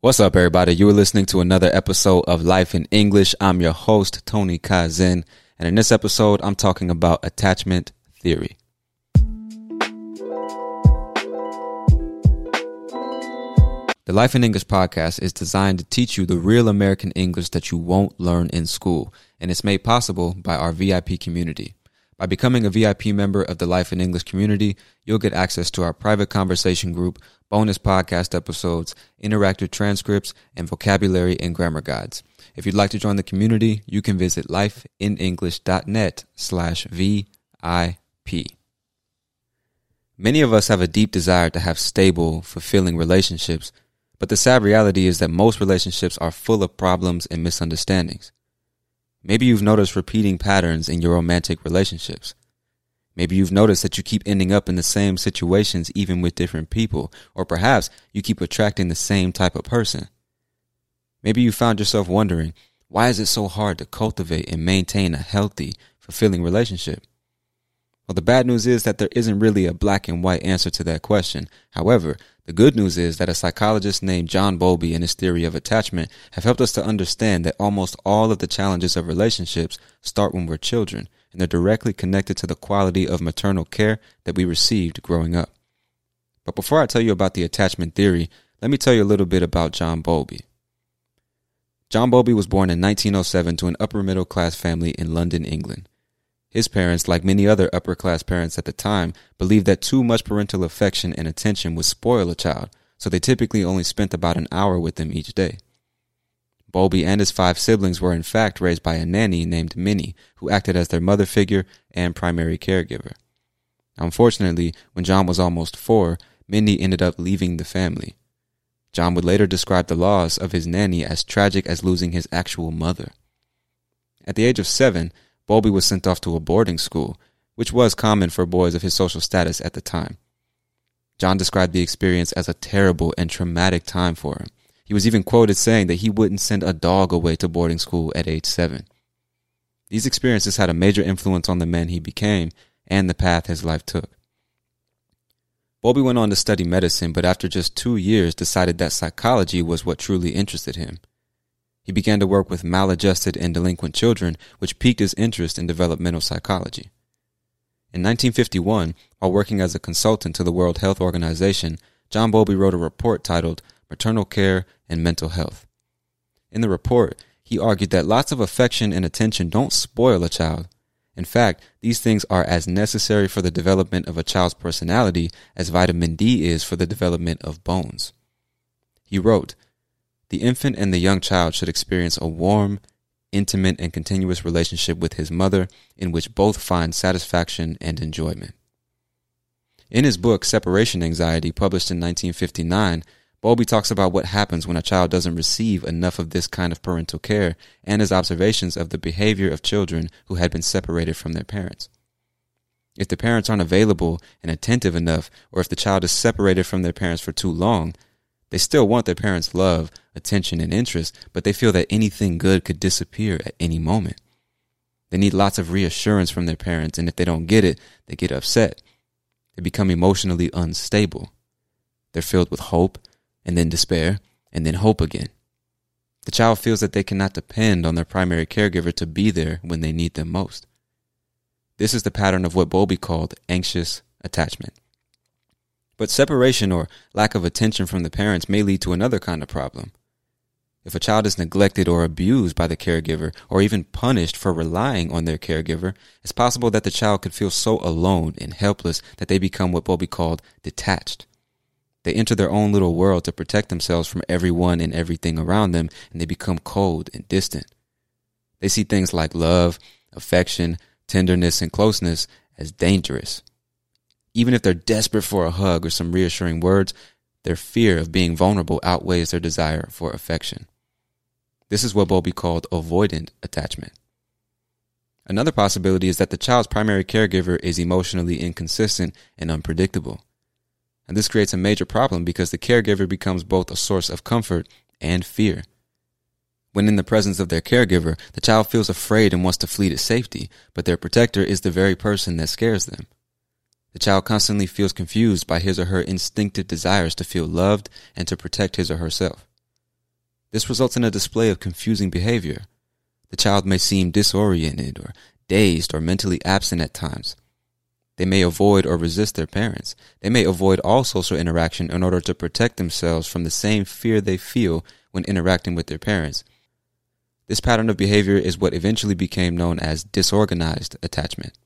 What's up, everybody? You are listening to another episode of Life in English. I'm your host, Tony Kaizen. And in this episode, I'm talking about attachment theory. The Life in English podcast is designed to teach you the real American English that you won't learn in school, and it's made possible by our VIP community. By becoming a VIP member of the Life in English community, you'll get access to our private conversation group, bonus podcast episodes, interactive transcripts, and vocabulary and grammar guides. If you'd like to join the community, you can visit lifeinenglish.net slash VIP. Many of us have a deep desire to have stable, fulfilling relationships, but the sad reality is that most relationships are full of problems and misunderstandings. Maybe you've noticed repeating patterns in your romantic relationships. Maybe you've noticed that you keep ending up in the same situations even with different people, or perhaps you keep attracting the same type of person. Maybe you found yourself wondering, why is it so hard to cultivate and maintain a healthy, fulfilling relationship? Well, the bad news is that there isn't really a black and white answer to that question. However, the good news is that a psychologist named John Bowlby and his theory of attachment have helped us to understand that almost all of the challenges of relationships start when we're children, and they're directly connected to the quality of maternal care that we received growing up. But before I tell you about the attachment theory, let me tell you a little bit about John Bowlby. John Bowlby was born in 1907 to an upper middle class family in London, England. His parents, like many other upper class parents at the time, believed that too much parental affection and attention would spoil a child, so they typically only spent about an hour with them each day. Bowlby and his five siblings were in fact raised by a nanny named Minnie, who acted as their mother figure and primary caregiver. Unfortunately, when John was almost four, Minnie ended up leaving the family. John would later describe the loss of his nanny as tragic as losing his actual mother. At the age of seven, Bowlby was sent off to a boarding school, which was common for boys of his social status at the time. John described the experience as a terrible and traumatic time for him. He was even quoted saying that he wouldn't send a dog away to boarding school at age seven. These experiences had a major influence on the man he became and the path his life took. Bowlby went on to study medicine, but after just two years decided that psychology was what truly interested him. He began to work with maladjusted and delinquent children, which piqued his interest in developmental psychology. In 1951, while working as a consultant to the World Health Organization, John Bowlby wrote a report titled Maternal Care and Mental Health. In the report, he argued that lots of affection and attention don't spoil a child. In fact, these things are as necessary for the development of a child's personality as vitamin D is for the development of bones. He wrote, The infant and the young child should experience a warm, intimate, and continuous relationship with his mother in which both find satisfaction and enjoyment. In his book, Separation Anxiety, published in 1959, Bowlby talks about what happens when a child doesn't receive enough of this kind of parental care and his observations of the behavior of children who had been separated from their parents. If the parents aren't available and attentive enough, or if the child is separated from their parents for too long, They still want their parents' love, attention, and interest, but they feel that anything good could disappear at any moment. They need lots of reassurance from their parents, and if they don't get it, they get upset. They become emotionally unstable. They're filled with hope, and then despair, and then hope again. The child feels that they cannot depend on their primary caregiver to be there when they need them most. This is the pattern of what Bowlby called anxious attachment. But separation or lack of attention from the parents may lead to another kind of problem. If a child is neglected or abused by the caregiver, or even punished for relying on their caregiver, it's possible that the child could feel so alone and helpless that they become what Bowlby called detached. They enter their own little world to protect themselves from everyone and everything around them, and they become cold and distant. They see things like love, affection, tenderness, and closeness as dangerous. Even if they're desperate for a hug or some reassuring words, their fear of being vulnerable outweighs their desire for affection. This is what Bowlby called avoidant attachment. Another possibility is that the child's primary caregiver is emotionally inconsistent and unpredictable. And this creates a major problem because the caregiver becomes both a source of comfort and fear. When in the presence of their caregiver, the child feels afraid and wants to flee to safety, but their protector is the very person that scares them. The child constantly feels confused by his or her instinctive desires to feel loved and to protect his or herself. This results in a display of confusing behavior. The child may seem disoriented or dazed or mentally absent at times. They may avoid or resist their parents. They may avoid all social interaction in order to protect themselves from the same fear they feel when interacting with their parents. This pattern of behavior is what eventually became known as disorganized attachment.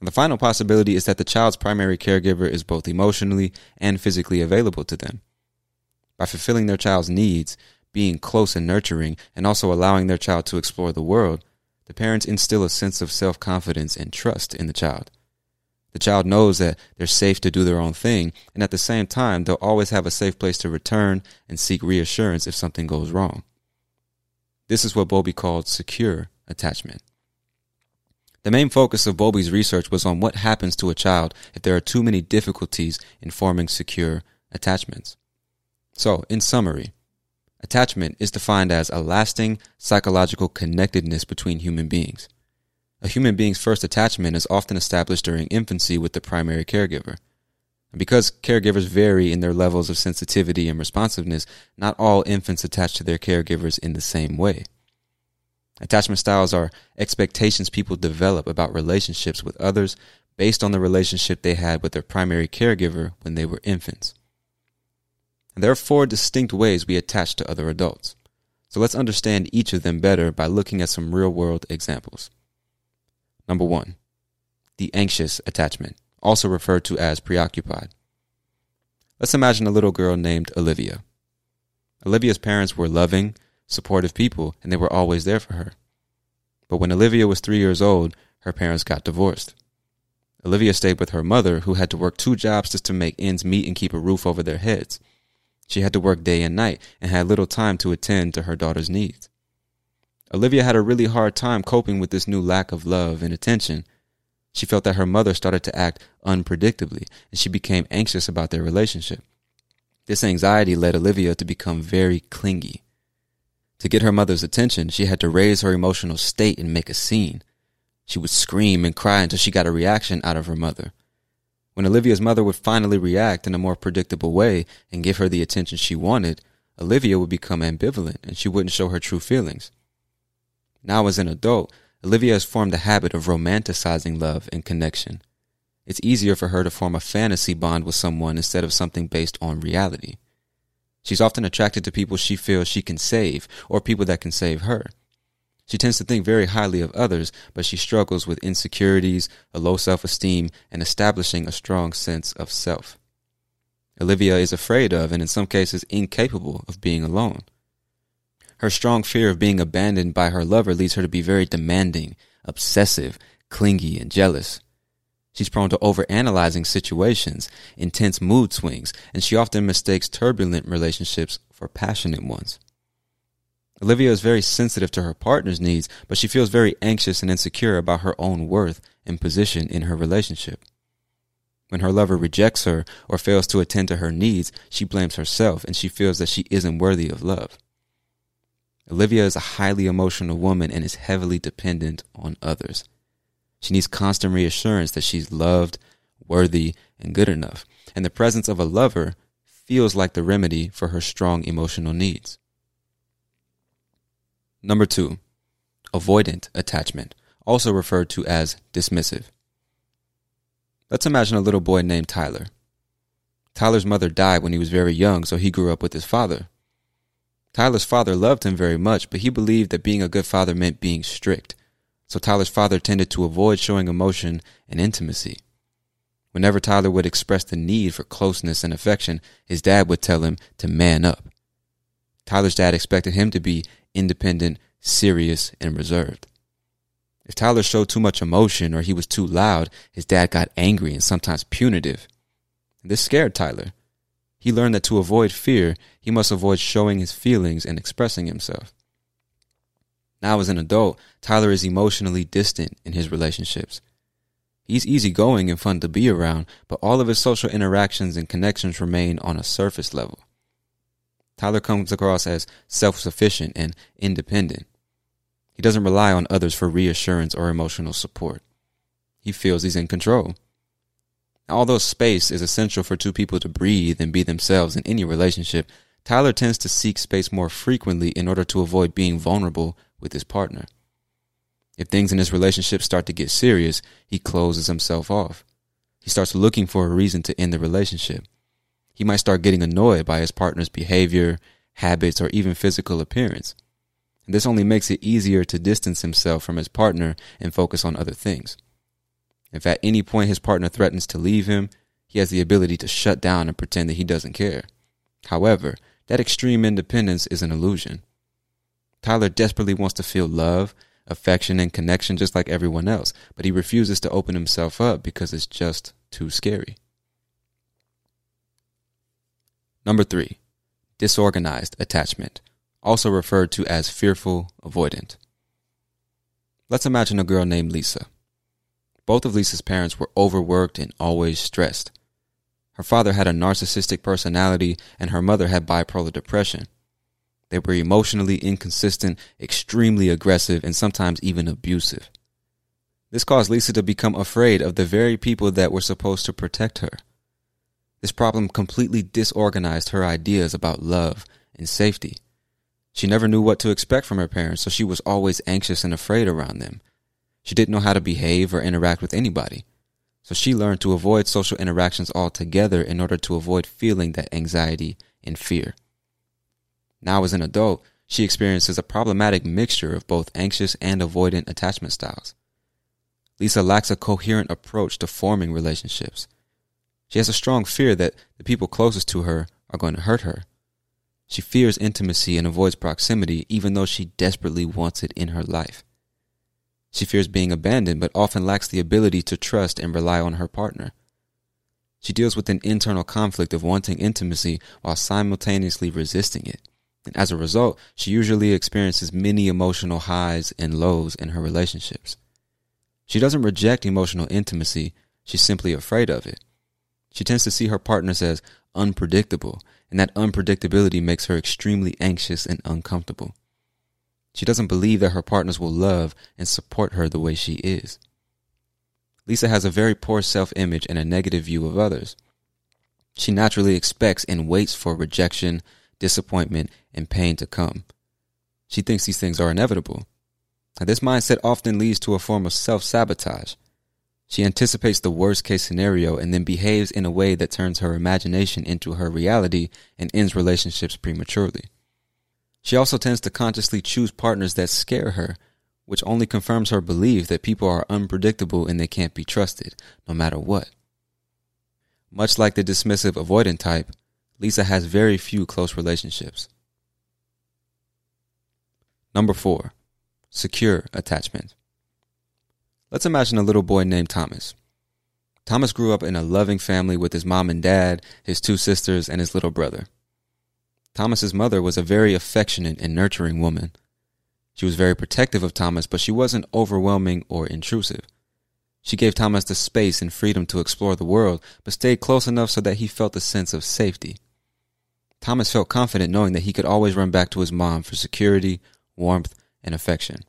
And the final possibility is that the child's primary caregiver is both emotionally and physically available to them. By fulfilling their child's needs, being close and nurturing, and also allowing their child to explore the world, the parents instill a sense of self confidence and trust in the child. The child knows that they're safe to do their own thing, and at the same time, they'll always have a safe place to return and seek reassurance if something goes wrong. This is what Bowlby called secure attachment. The main focus of Bowlby's research was on what happens to a child if there are too many difficulties in forming secure attachments. So, in summary, attachment is defined as a lasting psychological connectedness between human beings. A human being's first attachment is often established during infancy with the primary caregiver. And because caregivers vary in their levels of sensitivity and responsiveness, not all infants attach to their caregivers in the same way. Attachment styles are expectations people develop about relationships with others based on the relationship they had with their primary caregiver when they were infants. And there are four distinct ways we attach to other adults. So let's understand each of them better by looking at some real world examples. Number one, the anxious attachment, also referred to as preoccupied. Let's imagine a little girl named Olivia. Olivia's parents were loving, supportive people, and they were always there for her. But when Olivia was three years old, her parents got divorced. Olivia stayed with her mother, who had to work two jobs just to make ends meet and keep a roof over their heads. She had to work day and night and had little time to attend to her daughter's needs. Olivia had a really hard time coping with this new lack of love and attention. She felt that her mother started to act unpredictably and she became anxious about their relationship. This anxiety led Olivia to become very clingy. To get her mother's attention, she had to raise her emotional state and make a scene. She would scream and cry until she got a reaction out of her mother. When Olivia's mother would finally react in a more predictable way and give her the attention she wanted, Olivia would become ambivalent and she wouldn't show her true feelings. Now, as an adult, Olivia has formed a habit of romanticizing love and connection. It's easier for her to form a fantasy bond with someone instead of something based on reality. She's often attracted to people she feels she can save or people that can save her. She tends to think very highly of others, but she struggles with insecurities, a low self esteem, and establishing a strong sense of self. Olivia is afraid of, and in some cases, incapable of being alone. Her strong fear of being abandoned by her lover leads her to be very demanding, obsessive, clingy, and jealous. She's prone to overanalyzing situations, intense mood swings, and she often mistakes turbulent relationships for passionate ones. Olivia is very sensitive to her partner's needs, but she feels very anxious and insecure about her own worth and position in her relationship. When her lover rejects her or fails to attend to her needs, she blames herself and she feels that she isn't worthy of love. Olivia is a highly emotional woman and is heavily dependent on others. She needs constant reassurance that she's loved, worthy, and good enough. And the presence of a lover feels like the remedy for her strong emotional needs. Number two, avoidant attachment, also referred to as dismissive. Let's imagine a little boy named Tyler. Tyler's mother died when he was very young, so he grew up with his father. Tyler's father loved him very much, but he believed that being a good father meant being strict. So Tyler's father tended to avoid showing emotion and intimacy. Whenever Tyler would express the need for closeness and affection, his dad would tell him to man up. Tyler's dad expected him to be independent, serious, and reserved. If Tyler showed too much emotion or he was too loud, his dad got angry and sometimes punitive. This scared Tyler. He learned that to avoid fear, he must avoid showing his feelings and expressing himself. Now, as an adult, Tyler is emotionally distant in his relationships. He's easygoing and fun to be around, but all of his social interactions and connections remain on a surface level. Tyler comes across as self sufficient and independent. He doesn't rely on others for reassurance or emotional support. He feels he's in control. Although space is essential for two people to breathe and be themselves in any relationship, Tyler tends to seek space more frequently in order to avoid being vulnerable with his partner. If things in his relationship start to get serious, he closes himself off. He starts looking for a reason to end the relationship. He might start getting annoyed by his partner's behavior, habits, or even physical appearance. And this only makes it easier to distance himself from his partner and focus on other things. If at any point his partner threatens to leave him, he has the ability to shut down and pretend that he doesn't care. However, that extreme independence is an illusion. Tyler desperately wants to feel love affection and connection just like everyone else, but he refuses to open himself up because it's just too scary. Number three, disorganized attachment, also referred to as fearful avoidant. Let's imagine a girl named Lisa. Both of Lisa's parents were overworked and always stressed. Her father had a narcissistic personality and her mother had bipolar depression. They were emotionally inconsistent, extremely aggressive, and sometimes even abusive. This caused Lisa to become afraid of the very people that were supposed to protect her. This problem completely disorganized her ideas about love and safety. She never knew what to expect from her parents, so she was always anxious and afraid around them. She didn't know how to behave or interact with anybody. So she learned to avoid social interactions altogether in order to avoid feeling that anxiety and fear. Now, as an adult, she experiences a problematic mixture of both anxious and avoidant attachment styles. Lisa lacks a coherent approach to forming relationships. She has a strong fear that the people closest to her are going to hurt her. She fears intimacy and avoids proximity even though she desperately wants it in her life. She fears being abandoned but often lacks the ability to trust and rely on her partner. She deals with an internal conflict of wanting intimacy while simultaneously resisting it. And as a result, she usually experiences many emotional highs and lows in her relationships. She doesn't reject emotional intimacy, she's simply afraid of it. She tends to see her partners as unpredictable, and that unpredictability makes her extremely anxious and uncomfortable. She doesn't believe that her partners will love and support her the way she is. Lisa has a very poor self image and a negative view of others. She naturally expects and waits for rejection, disappointment, and pain to come. She thinks these things are inevitable. Now, this mindset often leads to a form of self sabotage. She anticipates the worst case scenario and then behaves in a way that turns her imagination into her reality and ends relationships prematurely. She also tends to consciously choose partners that scare her, which only confirms her belief that people are unpredictable and they can't be trusted, no matter what. Much like the dismissive avoidant type, Lisa has very few close relationships. Number four, secure attachment. Let's imagine a little boy named Thomas. Thomas grew up in a loving family with his mom and dad, his two sisters, and his little brother. Thomas's mother was a very affectionate and nurturing woman. She was very protective of Thomas, but she wasn't overwhelming or intrusive. She gave Thomas the space and freedom to explore the world, but stayed close enough so that he felt a sense of safety. Thomas felt confident knowing that he could always run back to his mom for security, warmth, and affection.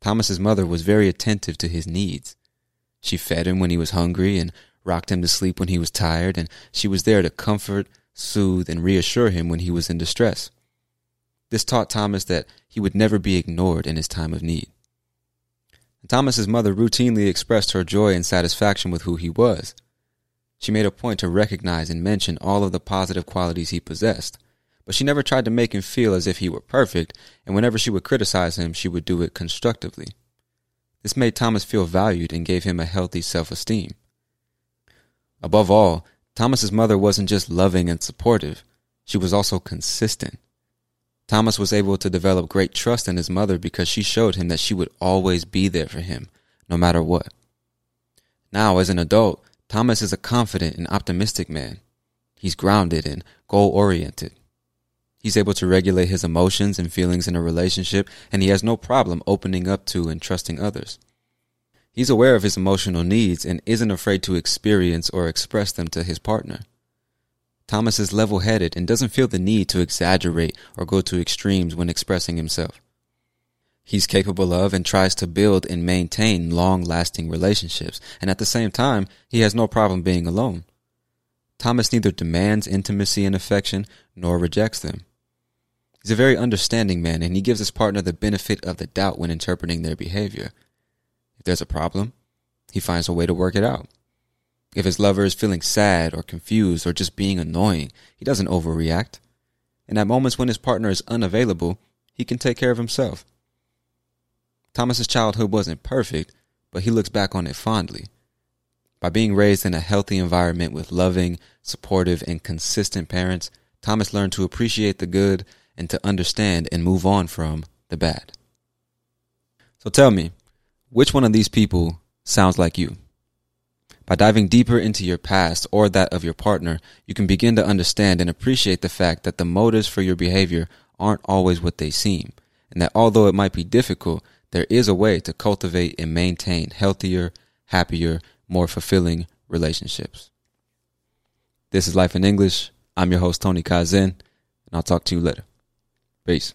Thomas's mother was very attentive to his needs. She fed him when he was hungry and rocked him to sleep when he was tired, and she was there to comfort, soothe, and reassure him when he was in distress. This taught Thomas that he would never be ignored in his time of need. Thomas's mother routinely expressed her joy and satisfaction with who he was. She made a point to recognize and mention all of the positive qualities he possessed, but she never tried to make him feel as if he were perfect, and whenever she would criticize him, she would do it constructively. This made Thomas feel valued and gave him a healthy self esteem. Above all, Thomas's mother wasn't just loving and supportive, she was also consistent. Thomas was able to develop great trust in his mother because she showed him that she would always be there for him, no matter what. Now, as an adult, Thomas is a confident and optimistic man. He's grounded and goal oriented. He's able to regulate his emotions and feelings in a relationship, and he has no problem opening up to and trusting others. He's aware of his emotional needs and isn't afraid to experience or express them to his partner. Thomas is level headed and doesn't feel the need to exaggerate or go to extremes when expressing himself. He's capable of and tries to build and maintain long lasting relationships, and at the same time, he has no problem being alone. Thomas neither demands intimacy and affection nor rejects them. He's a very understanding man and he gives his partner the benefit of the doubt when interpreting their behavior. If there's a problem, he finds a way to work it out. If his lover is feeling sad or confused or just being annoying, he doesn't overreact. And at moments when his partner is unavailable, he can take care of himself. Thomas's childhood wasn't perfect, but he looks back on it fondly. By being raised in a healthy environment with loving, supportive, and consistent parents, Thomas learned to appreciate the good and to understand and move on from the bad. So tell me, which one of these people sounds like you? By diving deeper into your past or that of your partner, you can begin to understand and appreciate the fact that the motives for your behavior aren't always what they seem, and that although it might be difficult, there is a way to cultivate and maintain healthier, happier, more fulfilling relationships. This is Life in English. I'm your host, Tony Kaizen, and I'll talk to you later. Peace.